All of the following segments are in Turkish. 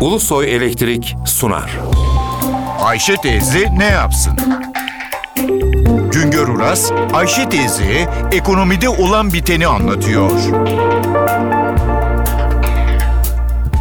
Ulusoy Elektrik sunar. Ayşe teyze ne yapsın? Güngör Uras, Ayşe teyze ekonomide olan biteni anlatıyor.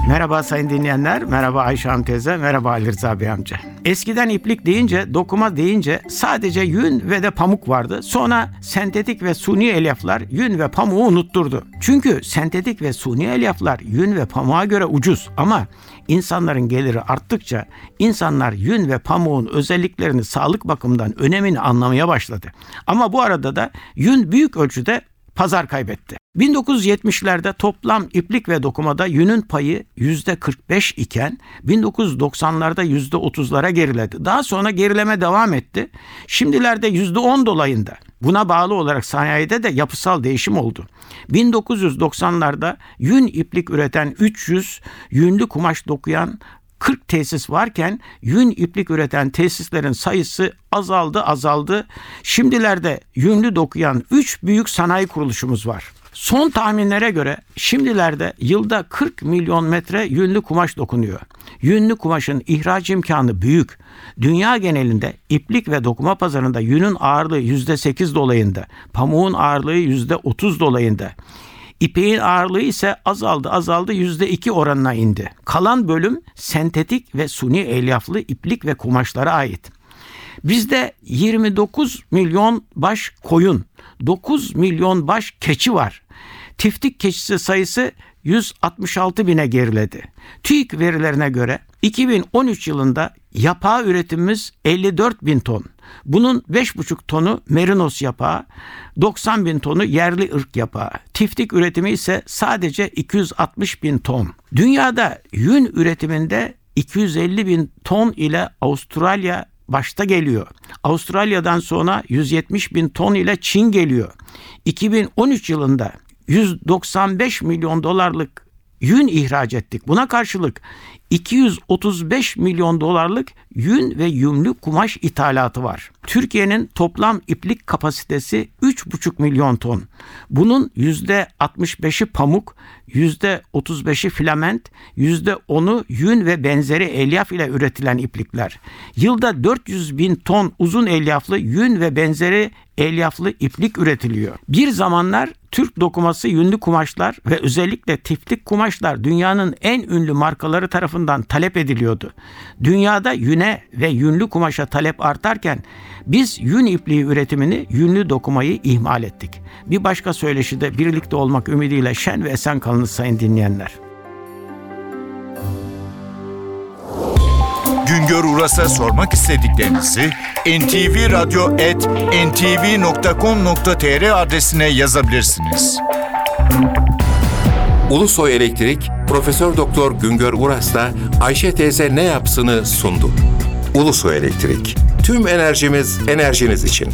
Merhaba sayın dinleyenler, merhaba Ayşe Hanım teyze, merhaba Ali Rıza Bey amca. Eskiden iplik deyince, dokuma deyince sadece yün ve de pamuk vardı. Sonra sentetik ve suni elyaflar yün ve pamuğu unutturdu. Çünkü sentetik ve suni elyaflar yün ve pamuğa göre ucuz ama insanların geliri arttıkça insanlar yün ve pamuğun özelliklerini sağlık bakımından önemini anlamaya başladı. Ama bu arada da yün büyük ölçüde pazar kaybetti. 1970'lerde toplam iplik ve dokumada yünün payı %45 iken 1990'larda %30'lara geriledi. Daha sonra gerileme devam etti. Şimdilerde %10 dolayında. Buna bağlı olarak sanayide de yapısal değişim oldu. 1990'larda yün iplik üreten 300, yünlü kumaş dokuyan 40 tesis varken yün iplik üreten tesislerin sayısı azaldı azaldı. Şimdilerde yünlü dokuyan 3 büyük sanayi kuruluşumuz var. Son tahminlere göre şimdilerde yılda 40 milyon metre yünlü kumaş dokunuyor. Yünlü kumaşın ihraç imkanı büyük. Dünya genelinde iplik ve dokuma pazarında yünün ağırlığı %8 dolayında, pamuğun ağırlığı %30 dolayında. İpeğin ağırlığı ise azaldı azaldı %2 oranına indi. Kalan bölüm sentetik ve suni elyaflı iplik ve kumaşlara ait. Bizde 29 milyon baş koyun, 9 milyon baş keçi var. Tiftik keçisi sayısı 166 bine geriledi. TÜİK verilerine göre 2013 yılında yapağı üretimimiz 54 bin ton. Bunun 5,5 tonu merinos yapağı, 90 bin tonu yerli ırk yapağı. Tiftik üretimi ise sadece 260 bin ton. Dünyada yün üretiminde 250 bin ton ile Avustralya başta geliyor. Avustralya'dan sonra 170 bin ton ile Çin geliyor. 2013 yılında 195 milyon dolarlık yün ihraç ettik. Buna karşılık 235 milyon dolarlık yün ve yünlü kumaş ithalatı var. Türkiye'nin toplam iplik kapasitesi 3,5 milyon ton. Bunun %65'i pamuk, %35'i filament, %10'u yün ve benzeri elyaf ile üretilen iplikler. Yılda 400 bin ton uzun elyaflı yün ve benzeri elyaflı iplik üretiliyor. Bir zamanlar Türk dokuması yünlü kumaşlar ve özellikle tiftik kumaşlar dünyanın en ünlü markaları tarafından talep ediliyordu. Dünyada yüne ve yünlü kumaşa talep artarken biz yün ipliği üretimini, yünlü dokumayı ihmal ettik. Bir başka söyleşide birlikte olmak ümidiyle şen ve esen kalınız sayın dinleyenler. Güngör Uras'a sormak istediklerinizi ntvradio.ntv.com.tr adresine yazabilirsiniz. Ulusoy Elektrik Profesör Doktor Güngör Uras'la Ayşe teyze ne yapsını sundu. Ulusoy Elektrik. Tüm enerjimiz enerjiniz için.